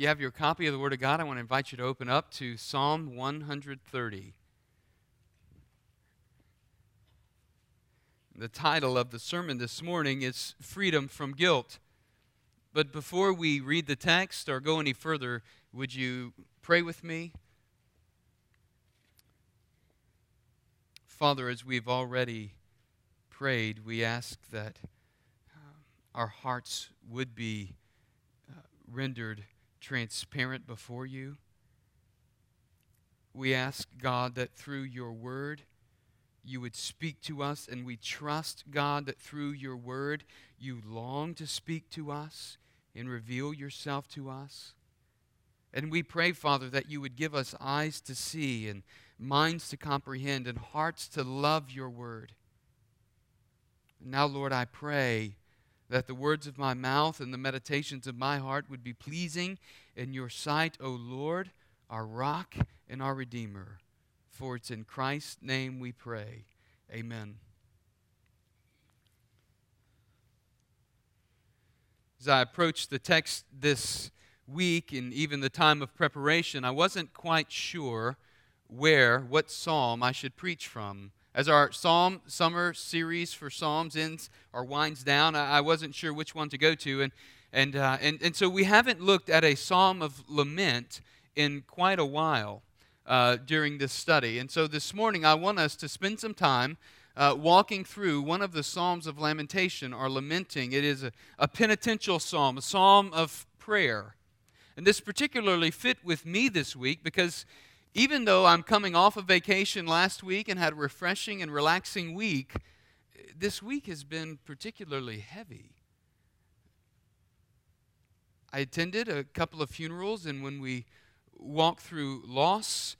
you have your copy of the Word of God, I want to invite you to open up to Psalm 130. The title of the sermon this morning is Freedom from Guilt. But before we read the text or go any further, would you pray with me? Father, as we've already prayed, we ask that uh, our hearts would be uh, rendered transparent before you. We ask, God, that through your word, you would speak to us, and we trust, God, that through your word, you long to speak to us and reveal yourself to us. And we pray, Father, that you would give us eyes to see and minds to comprehend and hearts to love your word. now, Lord, I pray that the words of my mouth and the meditations of my heart would be pleasing in your sight, O Lord, our rock and our redeemer. For it's in Christ's name we pray. Amen. As I approached the text this week and even the time of preparation, I wasn't quite sure where, what psalm I should preach from. As our Psalm summer series for Psalms ends or winds down, I wasn't sure which one to go to. And, and, uh, and, and so we haven't looked at a psalm of lament in quite a while uh, during this study. And so this morning, I want us to spend some time uh, walking through one of the Psalms of lamentation or lamenting. It is a, a penitential psalm, a psalm of prayer. And this particularly fit with me this week because even though I'm coming off of vacation last week and had a refreshing and relaxing week, this week has been particularly heavy. I attended a couple of funerals, and when we walk through loss,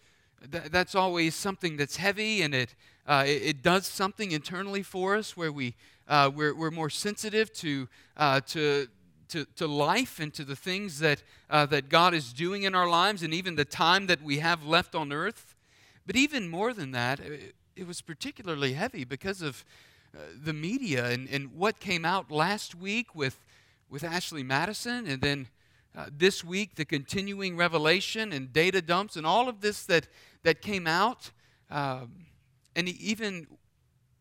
th- that's always something that's heavy, and it, uh, it, it, does something internally for us where we, uh, we're, we're more sensitive to, uh, to, to, to life and to the things that, uh, that God is doing in our lives, and even the time that we have left on earth. But even more than that, it, it was particularly heavy because of uh, the media and, and what came out last week with with Ashley Madison, and then uh, this week the continuing revelation and data dumps and all of this that, that came out. Um, and even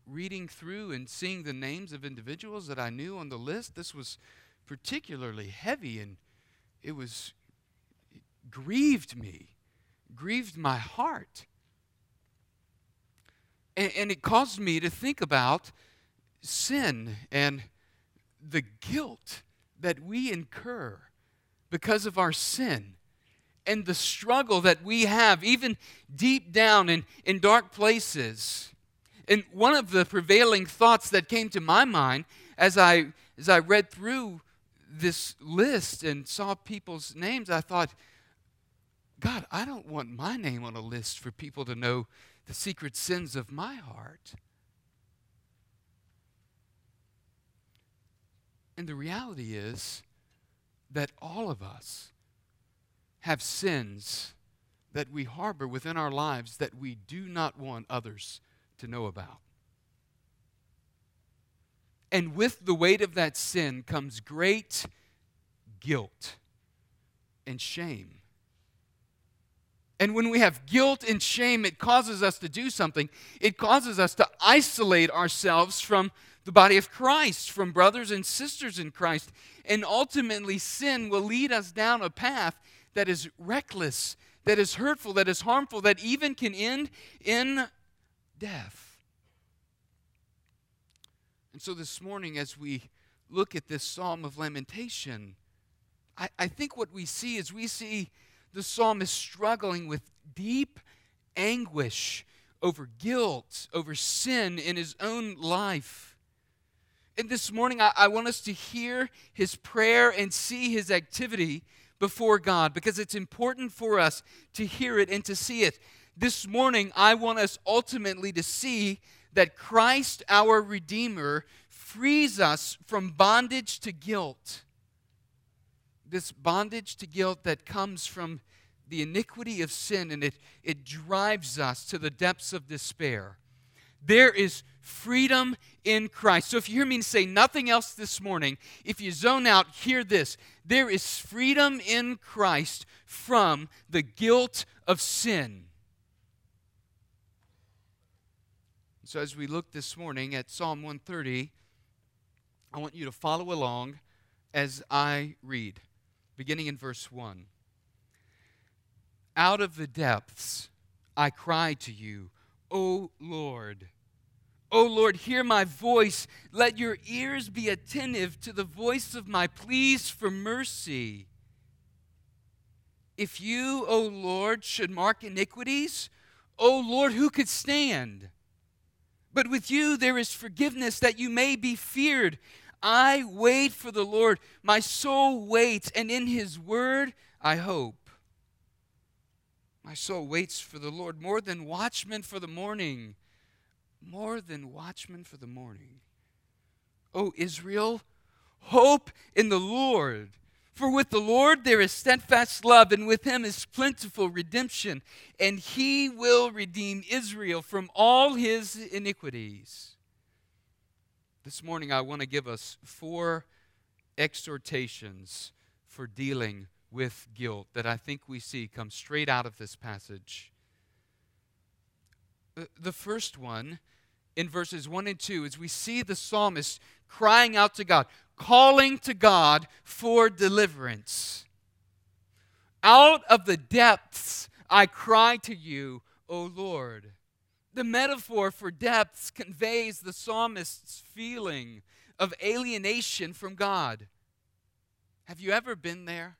reading through and seeing the names of individuals that I knew on the list, this was particularly heavy and it was it grieved me, grieved my heart. And, and it caused me to think about sin and the guilt that we incur because of our sin and the struggle that we have, even deep down in, in dark places. And one of the prevailing thoughts that came to my mind as I, as I read through this list and saw people's names, I thought, God, I don't want my name on a list for people to know the secret sins of my heart. And the reality is that all of us have sins that we harbor within our lives that we do not want others to know about. And with the weight of that sin comes great guilt and shame. And when we have guilt and shame, it causes us to do something. It causes us to isolate ourselves from the body of Christ, from brothers and sisters in Christ. And ultimately, sin will lead us down a path that is reckless, that is hurtful, that is harmful, that even can end in death. And so this morning, as we look at this psalm of lamentation, I, I think what we see is we see the psalmist struggling with deep anguish over guilt, over sin in his own life. And this morning, I, I want us to hear his prayer and see his activity before God because it's important for us to hear it and to see it. This morning, I want us ultimately to see that Christ, our Redeemer, frees us from bondage to guilt. This bondage to guilt that comes from the iniquity of sin and it, it drives us to the depths of despair. There is freedom in Christ. So if you hear me say nothing else this morning, if you zone out, hear this. There is freedom in Christ from the guilt of sin. So as we look this morning at Psalm 130, I want you to follow along as I read, beginning in verse 1. Out of the depths I cry to you, O Lord. O Lord, hear my voice. Let your ears be attentive to the voice of my pleas for mercy. If you, O Lord, should mark iniquities, O Lord, who could stand? But with you there is forgiveness that you may be feared. I wait for the Lord. My soul waits, and in his word I hope. My soul waits for the Lord more than watchmen for the morning more than watchmen for the morning. O Israel, hope in the Lord. For with the Lord there is steadfast love, and with him is plentiful redemption, and he will redeem Israel from all his iniquities. This morning, I want to give us four exhortations for dealing with guilt that I think we see come straight out of this passage. The first one in verses 1 and 2 is we see the psalmist crying out to God, calling to God for deliverance. Out of the depths I cry to you, O Lord. The metaphor for depths conveys the psalmist's feeling of alienation from God. Have you ever been there?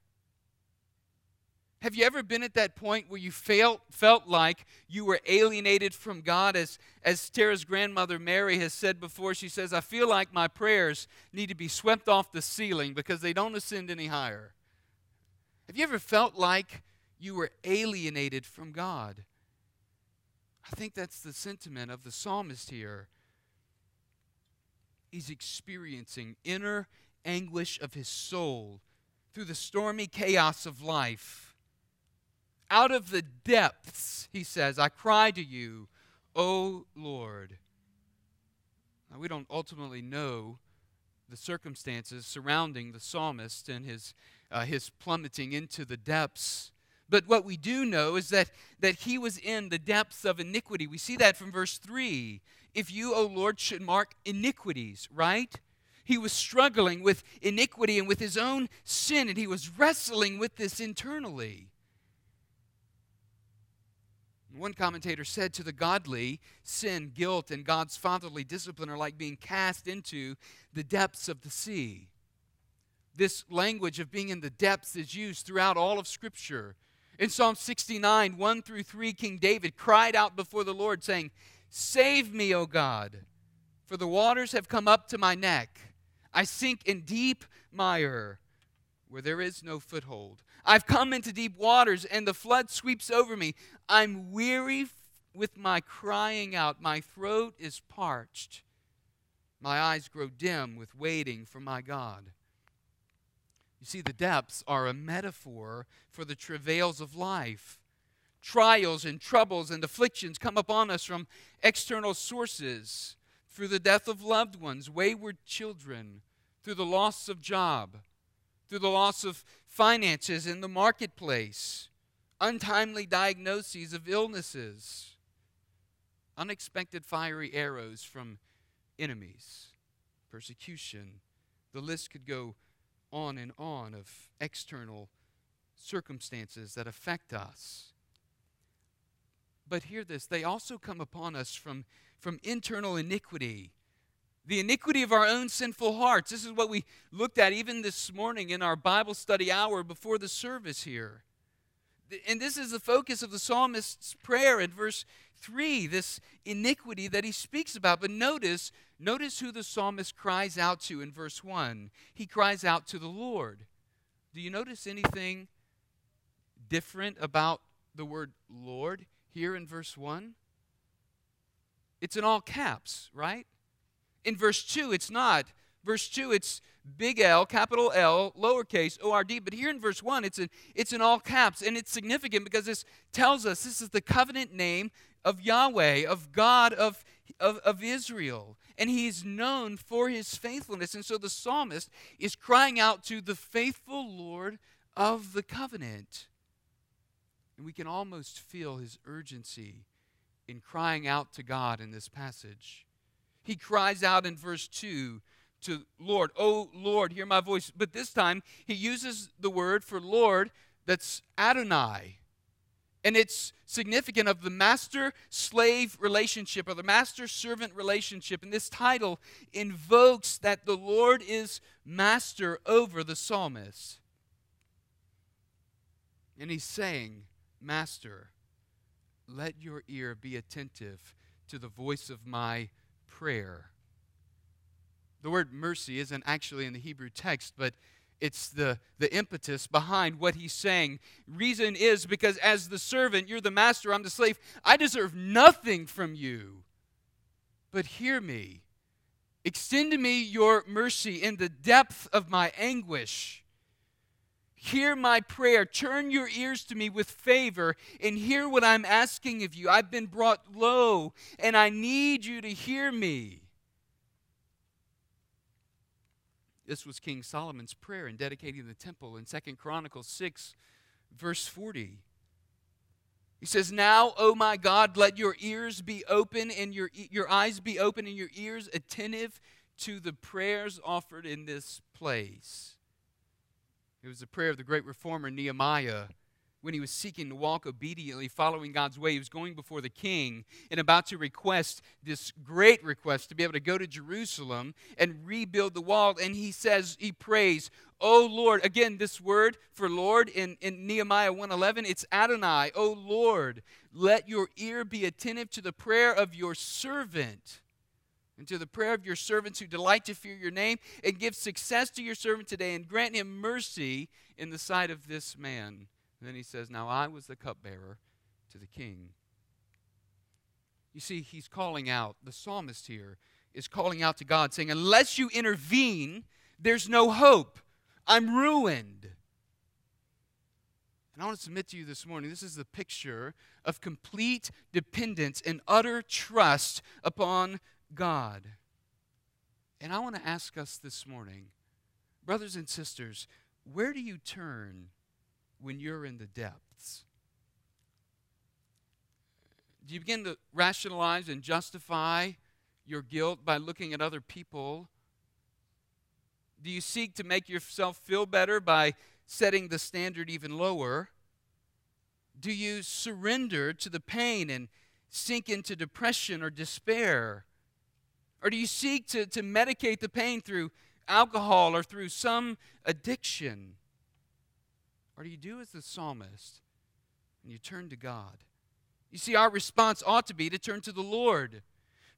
Have you ever been at that point where you felt, felt like you were alienated from God? As, as Tara's grandmother Mary has said before, she says, I feel like my prayers need to be swept off the ceiling because they don't ascend any higher. Have you ever felt like you were alienated from God? I think that's the sentiment of the psalmist here. He's experiencing inner anguish of his soul through the stormy chaos of life out of the depths, he says, I cry to you, O Lord. Now, we don't ultimately know the circumstances surrounding the psalmist and his, uh, his plummeting into the depths. But what we do know is that, that he was in the depths of iniquity. We see that from verse 3. If you, O Lord, should mark iniquities, right? He was struggling with iniquity and with his own sin, and he was wrestling with this internally. One commentator said to the godly, sin, guilt, and God's fatherly discipline are like being cast into the depths of the sea. This language of being in the depths is used throughout all of Scripture. In Psalm 69, 1 through 3, King David cried out before the Lord, saying, Save me, O God, for the waters have come up to my neck. I sink in deep mire where there is no foothold. I've come into deep waters, and the flood sweeps over me. I'm weary with my crying out. My throat is parched. My eyes grow dim with waiting for my God. You see, the depths are a metaphor for the travails of life. Trials and troubles and afflictions come upon us from external sources through the death of loved ones, wayward children, through the loss of job, through the loss of finances in the marketplace, untimely diagnoses of illnesses, unexpected fiery arrows from enemies, persecution. The list could go on and on of external circumstances that affect us. But hear this they also come upon us from, from internal iniquity the iniquity of our own sinful hearts. This is what we looked at even this morning in our Bible study hour before the service here. And this is the focus of the psalmist's prayer in verse 3, this iniquity that he speaks about. But notice, notice who the psalmist cries out to in verse 1. He cries out to the Lord. Do you notice anything different about the word Lord here in verse 1? It's in all caps, right? In verse 2, it's not. Verse 2, it's big L, capital L, lowercase O R D. But here in verse 1, it's in, it's in all caps. And it's significant because this tells us this is the covenant name of Yahweh, of God of of, of Israel, and he's known for his faithfulness. And so the psalmist is crying out to the faithful Lord of the covenant. And we can almost feel his urgency in crying out to God in this passage. He cries out in verse 2 to Lord, Oh Lord, hear my voice. But this time he uses the word for Lord that's Adonai. And it's significant of the master slave relationship or the master servant relationship. And this title invokes that the Lord is master over the psalmist. And he's saying, Master, let your ear be attentive to the voice of my prayer. The word mercy isn't actually in the Hebrew text, but it's the, the impetus behind what he's saying. Reason is because as the servant, you're the master, I'm the slave. I deserve nothing from you. But hear me. Extend to me your mercy in the depth of my anguish. Hear my prayer. Turn your ears to me with favor and hear what I'm asking of you. I've been brought low and I need you to hear me. This was King Solomon's prayer in dedicating the temple in Second Chronicles 6, verse 40. He says, Now, O my God, let your ears be open and your, your eyes be open and your ears attentive to the prayers offered in this place. It was the prayer of the great reformer Nehemiah when he was seeking to walk obediently, following God's way. He was going before the king and about to request this great request to be able to go to Jerusalem and rebuild the wall. And he says, he prays, Oh Lord, again, this word for Lord in, in Nehemiah 1:11, it's Adonai, Oh Lord, let your ear be attentive to the prayer of your servant and to the prayer of your servants who delight to fear your name, and give success to your servant today, and grant him mercy in the sight of this man. And then he says, Now I was the cupbearer to the king. You see, he's calling out, the psalmist here is calling out to God, saying, Unless you intervene, there's no hope. I'm ruined. And I want to submit to you this morning this is the picture of complete dependence and utter trust upon God. And I want to ask us this morning, brothers and sisters, where do you turn when you're in the depths? Do you begin to rationalize and justify your guilt by looking at other people? Do you seek to make yourself feel better by setting the standard even lower? Do you surrender to the pain and sink into depression or despair? Or do you seek to, to medicate the pain through alcohol or through some addiction? Or do you do as the psalmist and you turn to God? You see, our response ought to be to turn to the Lord.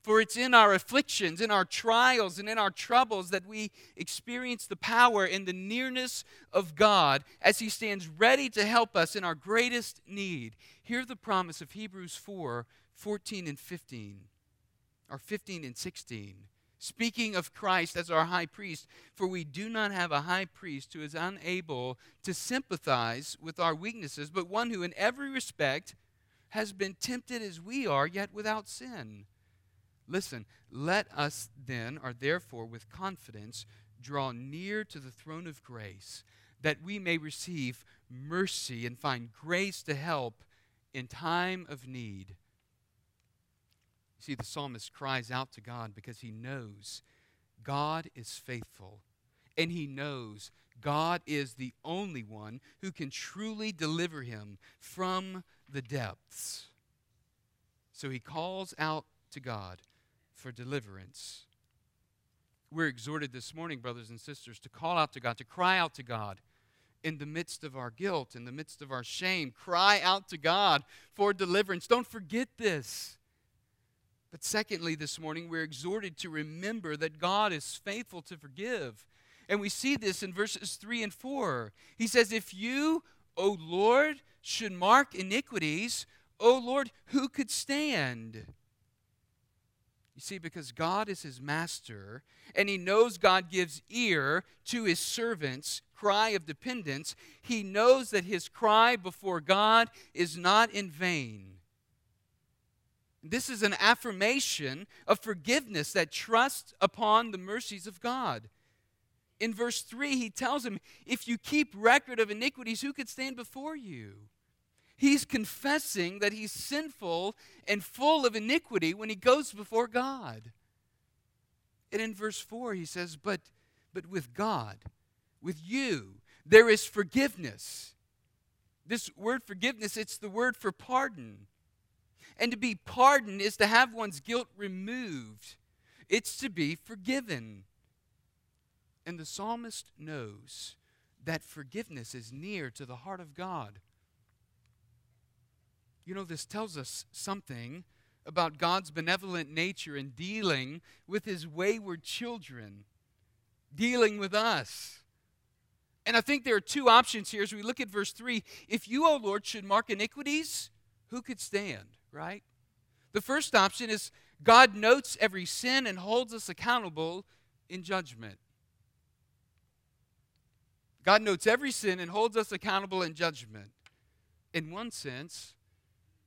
For it's in our afflictions, in our trials, and in our troubles that we experience the power and the nearness of God as He stands ready to help us in our greatest need. Hear the promise of Hebrews 4 14 and 15, or 15 and 16. Speaking of Christ as our high priest, for we do not have a high priest who is unable to sympathize with our weaknesses, but one who in every respect has been tempted as we are, yet without sin. Listen, let us then, or therefore with confidence, draw near to the throne of grace, that we may receive mercy and find grace to help in time of need. See, the psalmist cries out to God because he knows God is faithful. And he knows God is the only one who can truly deliver him from the depths. So he calls out to God for deliverance. We're exhorted this morning, brothers and sisters, to call out to God, to cry out to God in the midst of our guilt, in the midst of our shame. Cry out to God for deliverance. Don't forget this. But secondly, this morning, we're exhorted to remember that God is faithful to forgive. And we see this in verses 3 and 4. He says, If you, O Lord, should mark iniquities, O Lord, who could stand? You see, because God is his master, and he knows God gives ear to his servants' cry of dependence, he knows that his cry before God is not in vain. This is an affirmation of forgiveness that trusts upon the mercies of God. In verse 3, he tells him, If you keep record of iniquities, who could stand before you? He's confessing that he's sinful and full of iniquity when he goes before God. And in verse 4, he says, But, but with God, with you, there is forgiveness. This word forgiveness, it's the word for pardon. And to be pardoned is to have one's guilt removed, it's to be forgiven. And the psalmist knows that forgiveness is near to the heart of God. You know, this tells us something about God's benevolent nature in dealing with his wayward children, dealing with us. And I think there are two options here as we look at verse 3. If you, O Lord, should mark iniquities, who could stand, right? The first option is God notes every sin and holds us accountable in judgment. God notes every sin and holds us accountable in judgment. In one sense,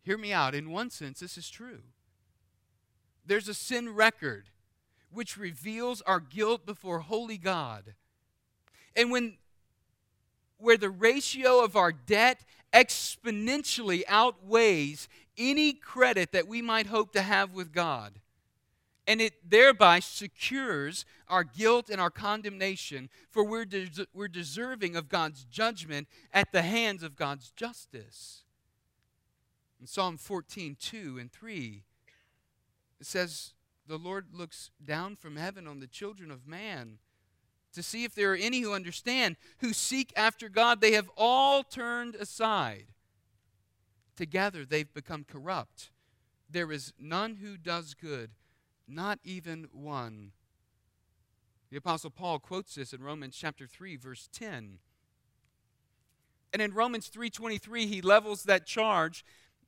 hear me out, in one sense, this is true. There's a sin record which reveals our guilt before holy God. And when where the ratio of our debt exponentially outweighs any credit that we might hope to have with God. And it thereby secures our guilt and our condemnation, for we're, des- we're deserving of God's judgment at the hands of God's justice. In Psalm 14, 2 and 3, it says, The Lord looks down from heaven on the children of man to see if there are any who understand, who seek after God. They have all turned aside. Together they've become corrupt. There is none who does good, not even one. The apostle Paul quotes this in Romans chapter 3 verse 10. And in Romans 3:23 he levels that charge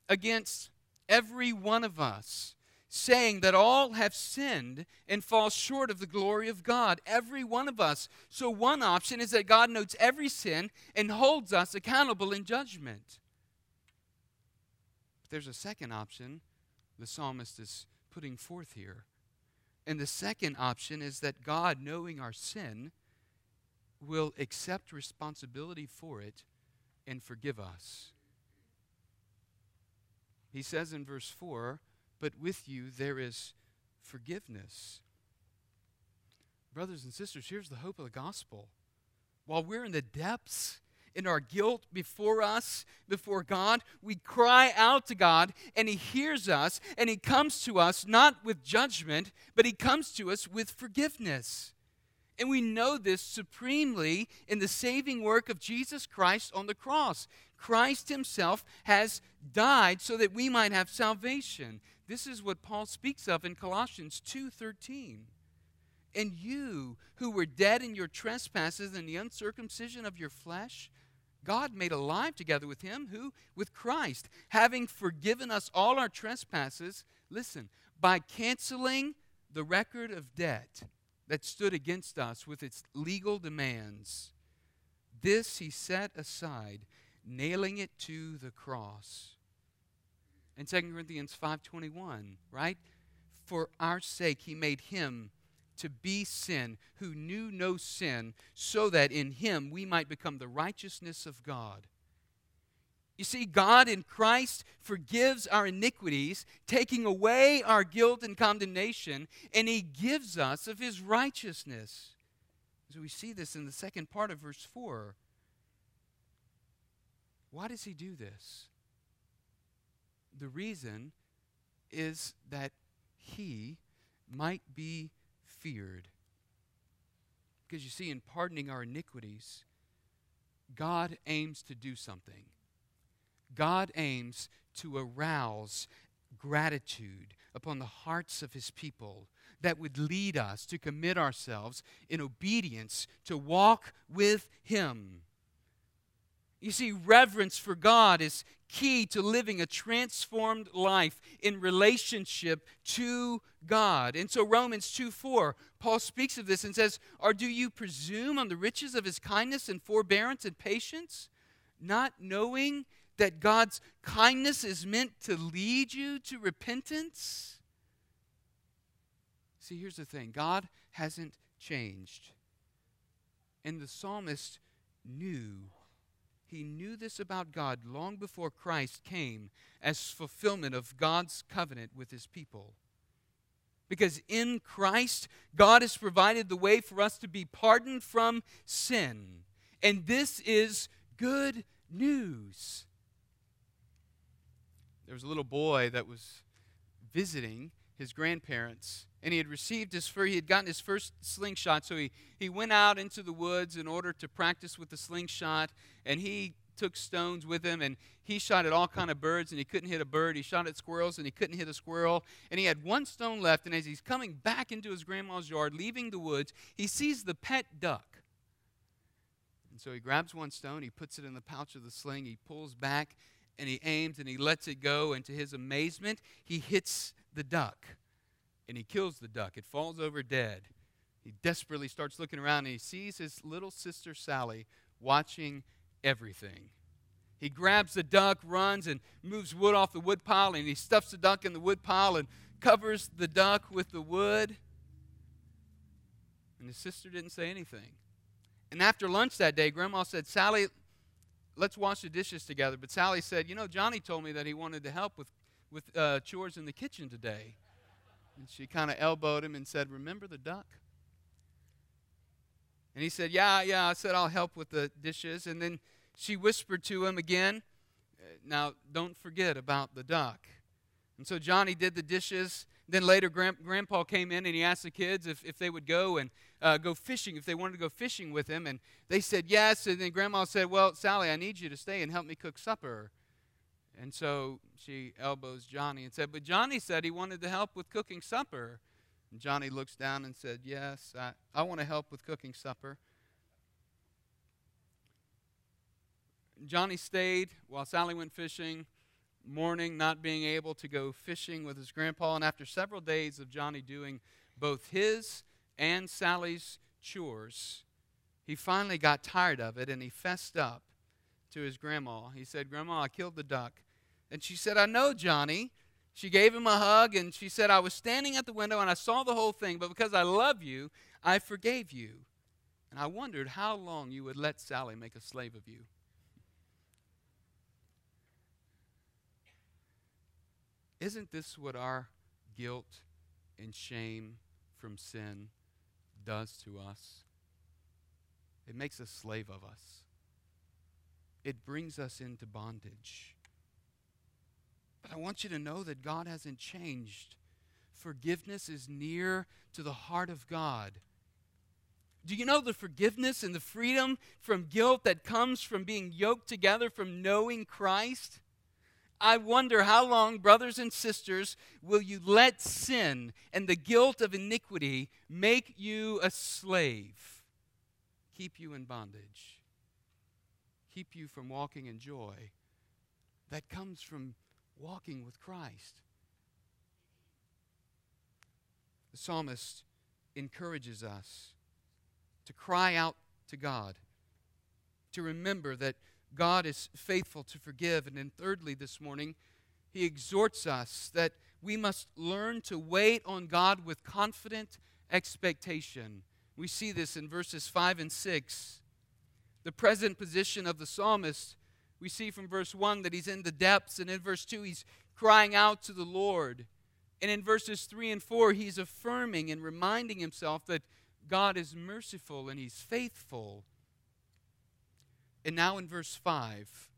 against every one of us saying that all have sinned and fall short of the glory of God, every one of us. So, one option is that God notes every sin and holds us accountable in judgment. But there's a second option the psalmist is putting forth here. And the second option is that God, knowing our sin, will accept responsibility for it and forgive us. He says in verse 4 but with you there is forgiveness. Brothers and sisters, here's the hope of the gospel. While we're in the depths, in our guilt before us, before God, we cry out to God, and He hears us, and He comes to us not with judgment, but He comes to us with forgiveness. And we know this supremely in the saving work of Jesus Christ on the cross. Christ Himself has died so that we might have salvation. This is what Paul speaks of in Colossians 2:13. And you who were dead in your trespasses and the uncircumcision of your flesh, God made alive together with him who with Christ, having forgiven us all our trespasses, listen, by canceling the record of debt that stood against us with its legal demands. This he set aside, nailing it to the cross in 2 Corinthians 5:21, right? For our sake he made him to be sin who knew no sin so that in him we might become the righteousness of God. You see, God in Christ forgives our iniquities, taking away our guilt and condemnation, and He gives us of His righteousness. So we see this in the second part of verse 4. Why does He do this? The reason is that he might be feared. Because you see, in pardoning our iniquities, God aims to do something. God aims to arouse gratitude upon the hearts of his people that would lead us to commit ourselves in obedience to walk with him. You see, reverence for God is key to living a transformed life in relationship to God. And so Romans 2 4, Paul speaks of this and says, Or do you presume on the riches of his kindness and forbearance and patience, not knowing that God's kindness is meant to lead you to repentance? See, here's the thing God hasn't changed. And the psalmist knew. He knew this about God long before Christ came as fulfillment of God's covenant with his people. Because in Christ, God has provided the way for us to be pardoned from sin. And this is good news. There was a little boy that was visiting his grandparents, and he had received his first, he had gotten his first slingshot, so he, he went out into the woods in order to practice with the slingshot, and he took stones with him and he shot at all kind of birds and he couldn't hit a bird. He shot at squirrels and he couldn't hit a squirrel and he had one stone left and as he's coming back into his grandma's yard leaving the woods he sees the pet duck. And so he grabs one stone he puts it in the pouch of the sling he pulls back and he aims and he lets it go and to his amazement he hits the duck and he kills the duck it falls over dead he desperately starts looking around and he sees his little sister sally watching everything. He grabs the duck, runs, and moves wood off the wood pile, and he stuffs the duck in the wood pile and covers the duck with the wood. And his sister didn't say anything. And after lunch that day, Grandma said, Sally, let's wash the dishes together. But Sally said, You know, Johnny told me that he wanted to help with, with uh, chores in the kitchen today. And she kind of elbowed him and said, Remember the duck? And he said, Yeah, yeah. I said, I'll help with the dishes. And then she whispered to him again, Now, don't forget about the duck. And so Johnny did the dishes. Then later, Grand, Grandpa came in and he asked the kids if, if they would go and uh, go fishing, if they wanted to go fishing with him. And they said yes. And then Grandma said, Well, Sally, I need you to stay and help me cook supper. And so she elbows Johnny and said, But Johnny said he wanted to help with cooking supper. And Johnny looks down and said, Yes, I, I want to help with cooking supper. Johnny stayed while Sally went fishing, mourning not being able to go fishing with his grandpa. And after several days of Johnny doing both his and Sally's chores, he finally got tired of it and he fessed up to his grandma. He said, Grandma, I killed the duck. And she said, I know, Johnny. She gave him a hug and she said, I was standing at the window and I saw the whole thing, but because I love you, I forgave you. And I wondered how long you would let Sally make a slave of you. Isn't this what our guilt and shame from sin does to us? It makes a slave of us. It brings us into bondage. But I want you to know that God hasn't changed. Forgiveness is near to the heart of God. Do you know the forgiveness and the freedom from guilt that comes from being yoked together from knowing Christ? I wonder how long, brothers and sisters, will you let sin and the guilt of iniquity make you a slave, keep you in bondage, keep you from walking in joy that comes from walking with Christ. The psalmist encourages us to cry out to God, to remember that God is faithful to forgive. And then, thirdly, this morning, he exhorts us that we must learn to wait on God with confident expectation. We see this in verses 5 and 6. The present position of the psalmist we see from verse 1 that he's in the depths, and in verse 2, he's crying out to the Lord. And in verses 3 and 4, he's affirming and reminding himself that God is merciful and he's faithful. And now in verse 5,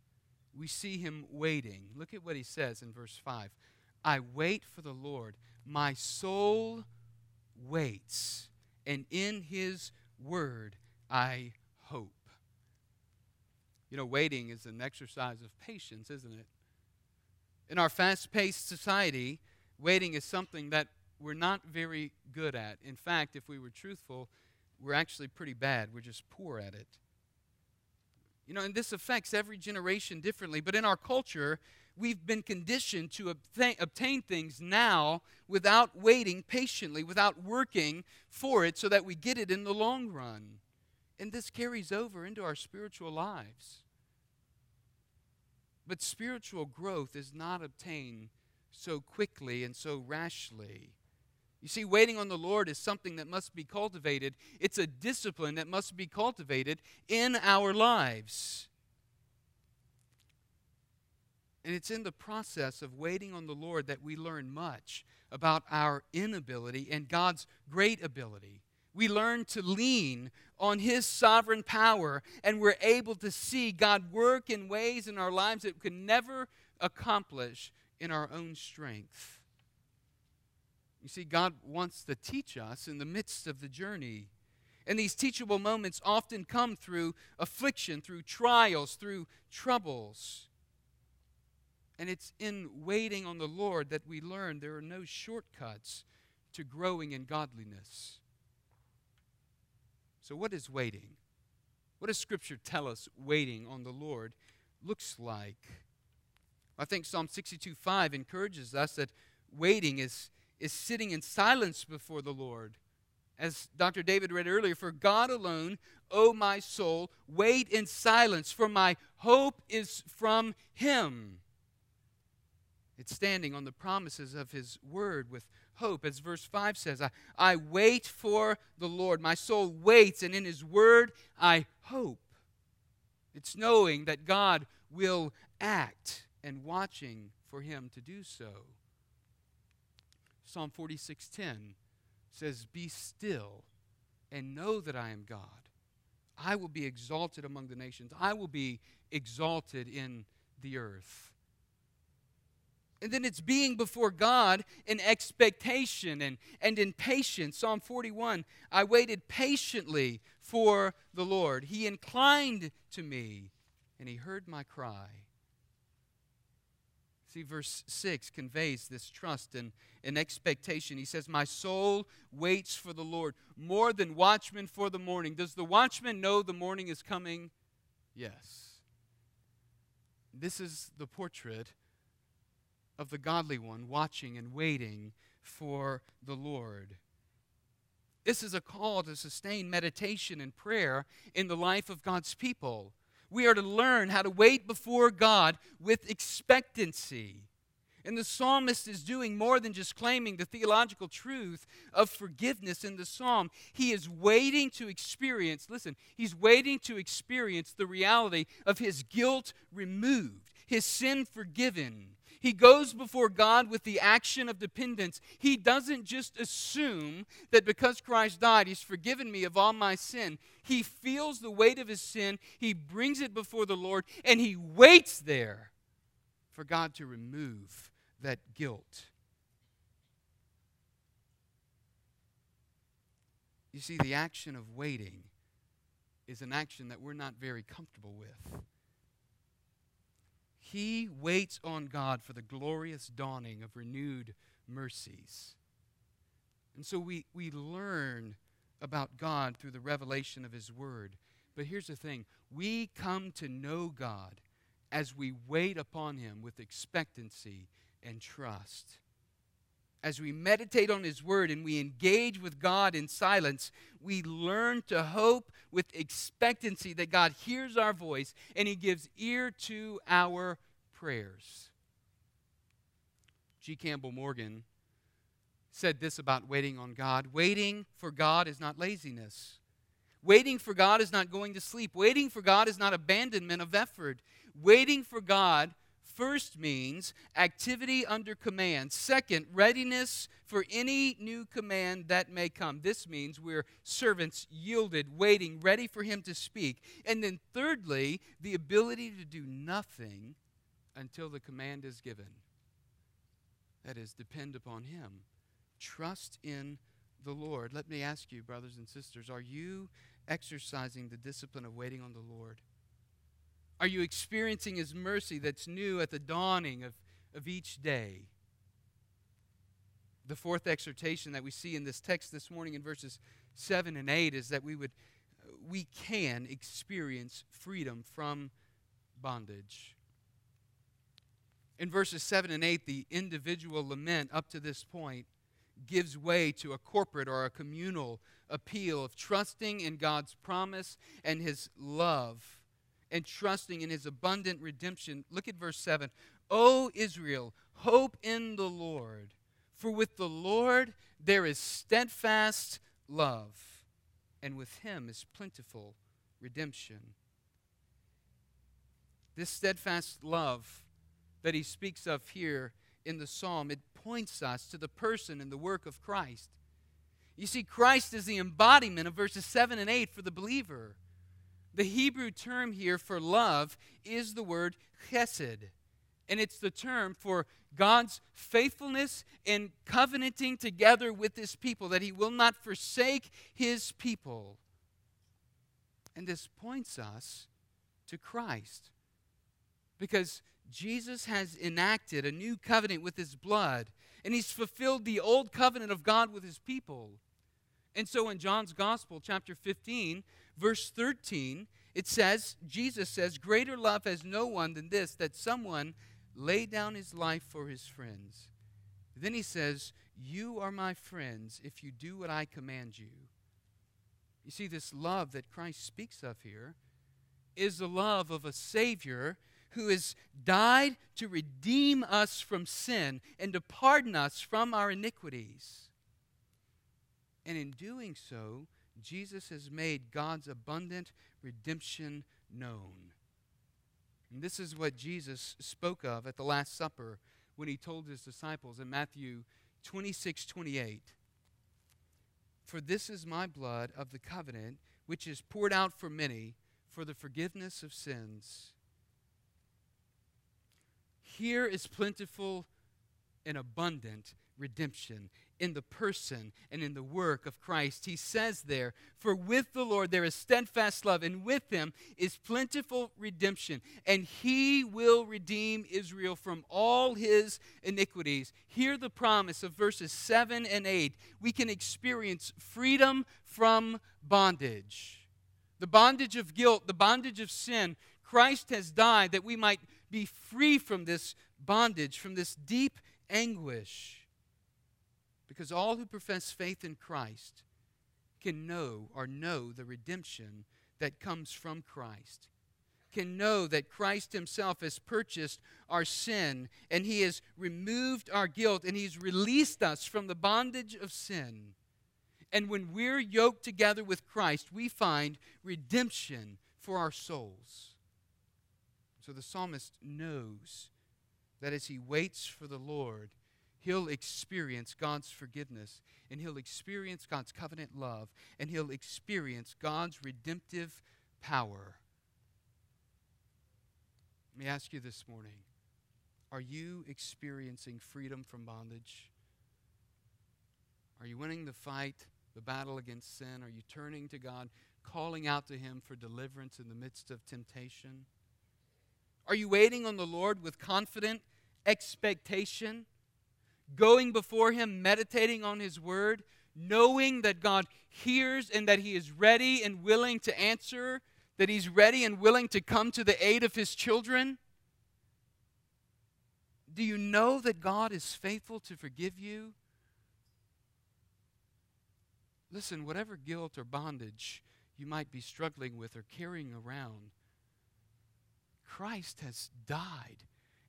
we see him waiting. Look at what he says in verse 5 I wait for the Lord. My soul waits, and in his word I. You know, waiting is an exercise of patience, isn't it? In our fast paced society, waiting is something that we're not very good at. In fact, if we were truthful, we're actually pretty bad. We're just poor at it. You know, and this affects every generation differently. But in our culture, we've been conditioned to obtain, obtain, things now without waiting patiently, without working for it so that we get it in the long run. And this carries over into our spiritual lives. But spiritual growth is not obtained so quickly and so rashly. You see, waiting on the Lord is something that must be cultivated. It's a discipline that must be cultivated in our lives. And it's in the process of waiting on the Lord that we learn much about our inability and God's great ability. We learn to lean on His sovereign power, and we're able to see God work in ways in our lives that we could never accomplish in our own strength. You see, God wants to teach us in the midst of the journey. And these teachable moments often come through affliction, through trials, through troubles. And it's in waiting on the Lord that we learn there are no shortcuts to growing in godliness. So, what is waiting? What does Scripture tell us waiting on the Lord looks like? I think Psalm 62 5 encourages us that waiting is, is sitting in silence before the Lord. As Dr. David read earlier, for God alone, O my soul, wait in silence, for my hope is from Him. It's standing on the promises of His word with hope. As verse 5 says, I, I wait for the Lord. My soul waits, and in His word I hope. It's knowing that God will act and watching for Him to do so. Psalm 46:10 says, Be still and know that I am God. I will be exalted among the nations, I will be exalted in the earth. And then it's being before God in expectation and, and in patience. Psalm 41 I waited patiently for the Lord. He inclined to me and he heard my cry. See, verse 6 conveys this trust and, and expectation. He says, My soul waits for the Lord more than watchmen for the morning. Does the watchman know the morning is coming? Yes. This is the portrait of the godly one watching and waiting for the Lord. This is a call to sustain meditation and prayer in the life of God's people. We are to learn how to wait before God with expectancy. And the psalmist is doing more than just claiming the theological truth of forgiveness in the psalm. He is waiting to experience, listen, he's waiting to experience the reality of his guilt removed, his sin forgiven, he goes before God with the action of dependence. He doesn't just assume that because Christ died, He's forgiven me of all my sin. He feels the weight of his sin, he brings it before the Lord, and he waits there for God to remove that guilt. You see, the action of waiting is an action that we're not very comfortable with. He waits on God for the glorious dawning of renewed mercies. And so we, we learn about God through the revelation of His Word. But here's the thing we come to know God as we wait upon Him with expectancy and trust. As we meditate on His Word and we engage with God in silence, we learn to hope with expectancy that God hears our voice and He gives ear to our prayers. G. Campbell Morgan said this about waiting on God waiting for God is not laziness. Waiting for God is not going to sleep. Waiting for God is not abandonment of effort. Waiting for God first means activity under command. Second, readiness for any new command that may come. This means we're servants yielded, waiting, ready for Him to speak. And then thirdly, the ability to do nothing until the command is given. That is, depend upon Him. Trust in the Lord. Let me ask you, brothers and sisters, are you exercising the discipline of waiting on the Lord? Are you experiencing His mercy that's new at the dawning of, of each day? The fourth exhortation that we see in this text this morning in verses 7 and 8 is that we would we can experience freedom from bondage. In verses 7 and 8, the individual lament up to this point gives way to a corporate or a communal appeal of trusting in God's promise and his love and trusting in his abundant redemption. Look at verse 7. O Israel, hope in the Lord, for with the Lord there is steadfast love, and with him is plentiful redemption. This steadfast love that he speaks of here in the psalm, it points us to the person and the work of Christ. You see, Christ is the embodiment of verses 7 and 8 for the believer. The Hebrew term here for love is the word chesed. And it's the term for God's faithfulness in covenanting together with his people, that he will not forsake his people. And this points us to Christ. Because Jesus has enacted a new covenant with his blood, and he's fulfilled the old covenant of God with his people. And so in John's Gospel, chapter 15, verse 13, it says, Jesus says, Greater love has no one than this, that someone lay down his life for his friends. Then he says, You are my friends if you do what I command you. You see, this love that Christ speaks of here is the love of a Savior who has died to redeem us from sin and to pardon us from our iniquities. And in doing so, Jesus has made God's abundant redemption known. And this is what Jesus spoke of at the Last Supper when he told his disciples in Matthew 26 28. For this is my blood of the covenant, which is poured out for many for the forgiveness of sins. Here is plentiful and abundant redemption in the person and in the work of Christ. He says there, For with the Lord there is steadfast love, and with him is plentiful redemption, and he will redeem Israel from all his iniquities. Hear the promise of verses 7 and 8. We can experience freedom from bondage. The bondage of guilt, the bondage of sin. Christ has died that we might be free from this bondage, from this deep anguish. Because all who profess faith in Christ can know or know the redemption that comes from Christ, can know that Christ Himself has purchased our sin and He has removed our guilt and He's released us from the bondage of sin. And when we're yoked together with Christ, we find redemption for our souls. So the psalmist knows that as he waits for the Lord, he'll experience God's forgiveness and he'll experience God's covenant love and he'll experience God's redemptive power. Let me ask you this morning are you experiencing freedom from bondage? Are you winning the fight, the battle against sin? Are you turning to God, calling out to Him for deliverance in the midst of temptation? Are you waiting on the Lord with confident expectation? Going before Him, meditating on His Word, knowing that God hears and that He is ready and willing to answer, that He's ready and willing to come to the aid of His children? Do you know that God is faithful to forgive you? Listen, whatever guilt or bondage you might be struggling with or carrying around, Christ has died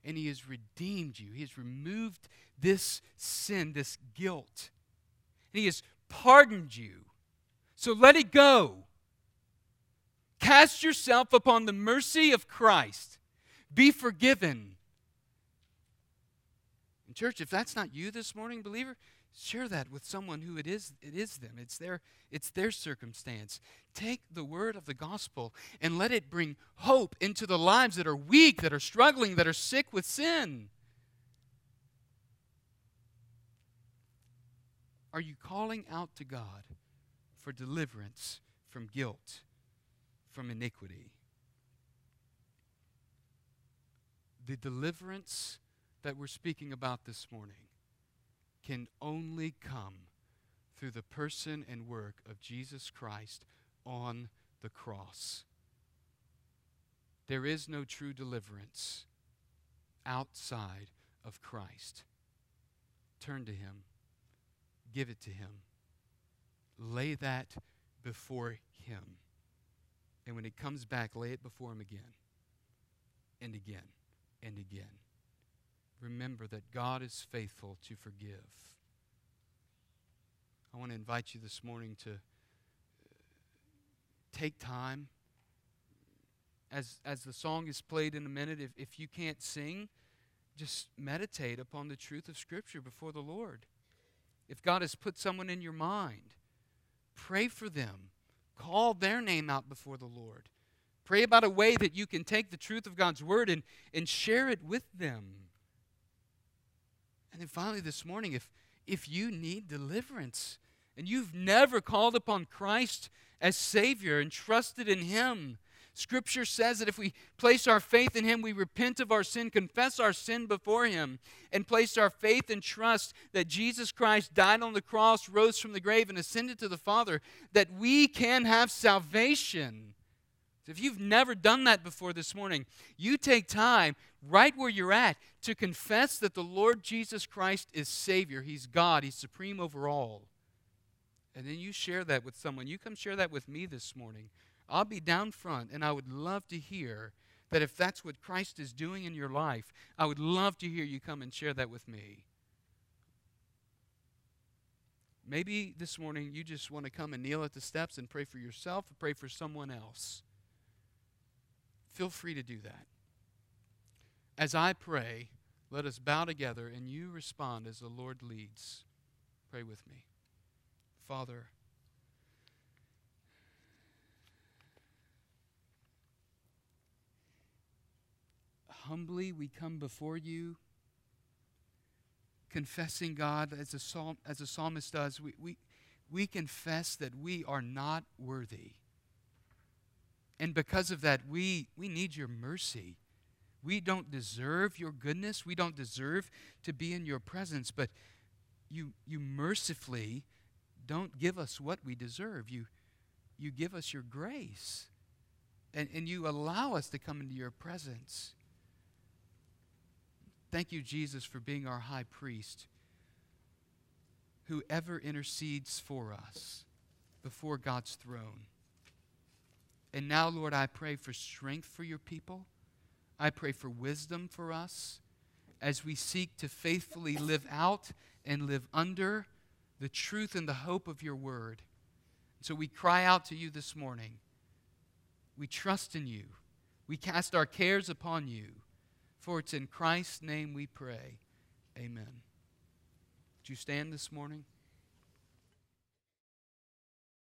and He has redeemed you. He has removed this sin, this guilt, and He has pardoned you. So let it go. Cast yourself upon the mercy of Christ. Be forgiven. And, church, if that's not you this morning, believer, share that with someone who it is it is them. It's their it's their circumstance. Take the word of the gospel and let it bring hope into the lives that are weak that are struggling that are sick with sin. Are you calling out to god for deliverance from guilt from iniquity? The deliverance that we're speaking about this morning can only come through the person and work of Jesus Christ on the cross. There is no true deliverance outside of Christ. Turn to Him, give it to Him, lay that before Him, And when He comes back, lay it before Him again and again and again. Remember that God is faithful to forgive. I want to invite you this morning to uh, take time. As, as the song is played in a minute, if, if you can't sing, just meditate upon the truth of Scripture before the Lord. If God has put someone in your mind, pray for them. Call their name out before the Lord. Pray about a way that you can take the truth of God's Word and, and share it with them. And then finally, this morning, if, if you need deliverance and you've never called upon Christ as Savior and trusted in Him. Scripture says that if we place our faith in Him, we repent of our sin, confess our sin before Him, and place our faith and trust that Jesus Christ died on the cross, rose from the grave, and ascended to the Father, that we can have salvation. So if you've never done that before this morning, you take time right where you're at to confess that the Lord Jesus Christ is Savior. He's God, He's supreme over all. And then you share that with someone. You come share that with me this morning. I'll be down front, and I would love to hear that if that's what Christ is doing in your life, I would love to hear you come and share that with me. Maybe this morning you just want to come and kneel at the steps and pray for yourself or pray for someone else. Feel free to do that. As I pray, let us bow together and you respond as the Lord leads. Pray with me. Father, humbly we come before you, confessing, God, as a, psalm, as a psalmist does, we, we, we confess that we are not worthy. And because of that, we, we need your mercy. We don't deserve your goodness. We don't deserve to be in your presence, but you, you mercifully don't give us what we deserve. You, you give us your grace. And, and you allow us to come into your presence. Thank you, Jesus, for being our high priest who ever intercedes for us before God's throne. And now, Lord, I pray for strength for your people. I pray for wisdom for us as we seek to faithfully live out and live under the truth and the hope of your word. So we cry out to you this morning. We trust in you. We cast our cares upon you. For it's in Christ's name we pray. Amen. Would you stand this morning?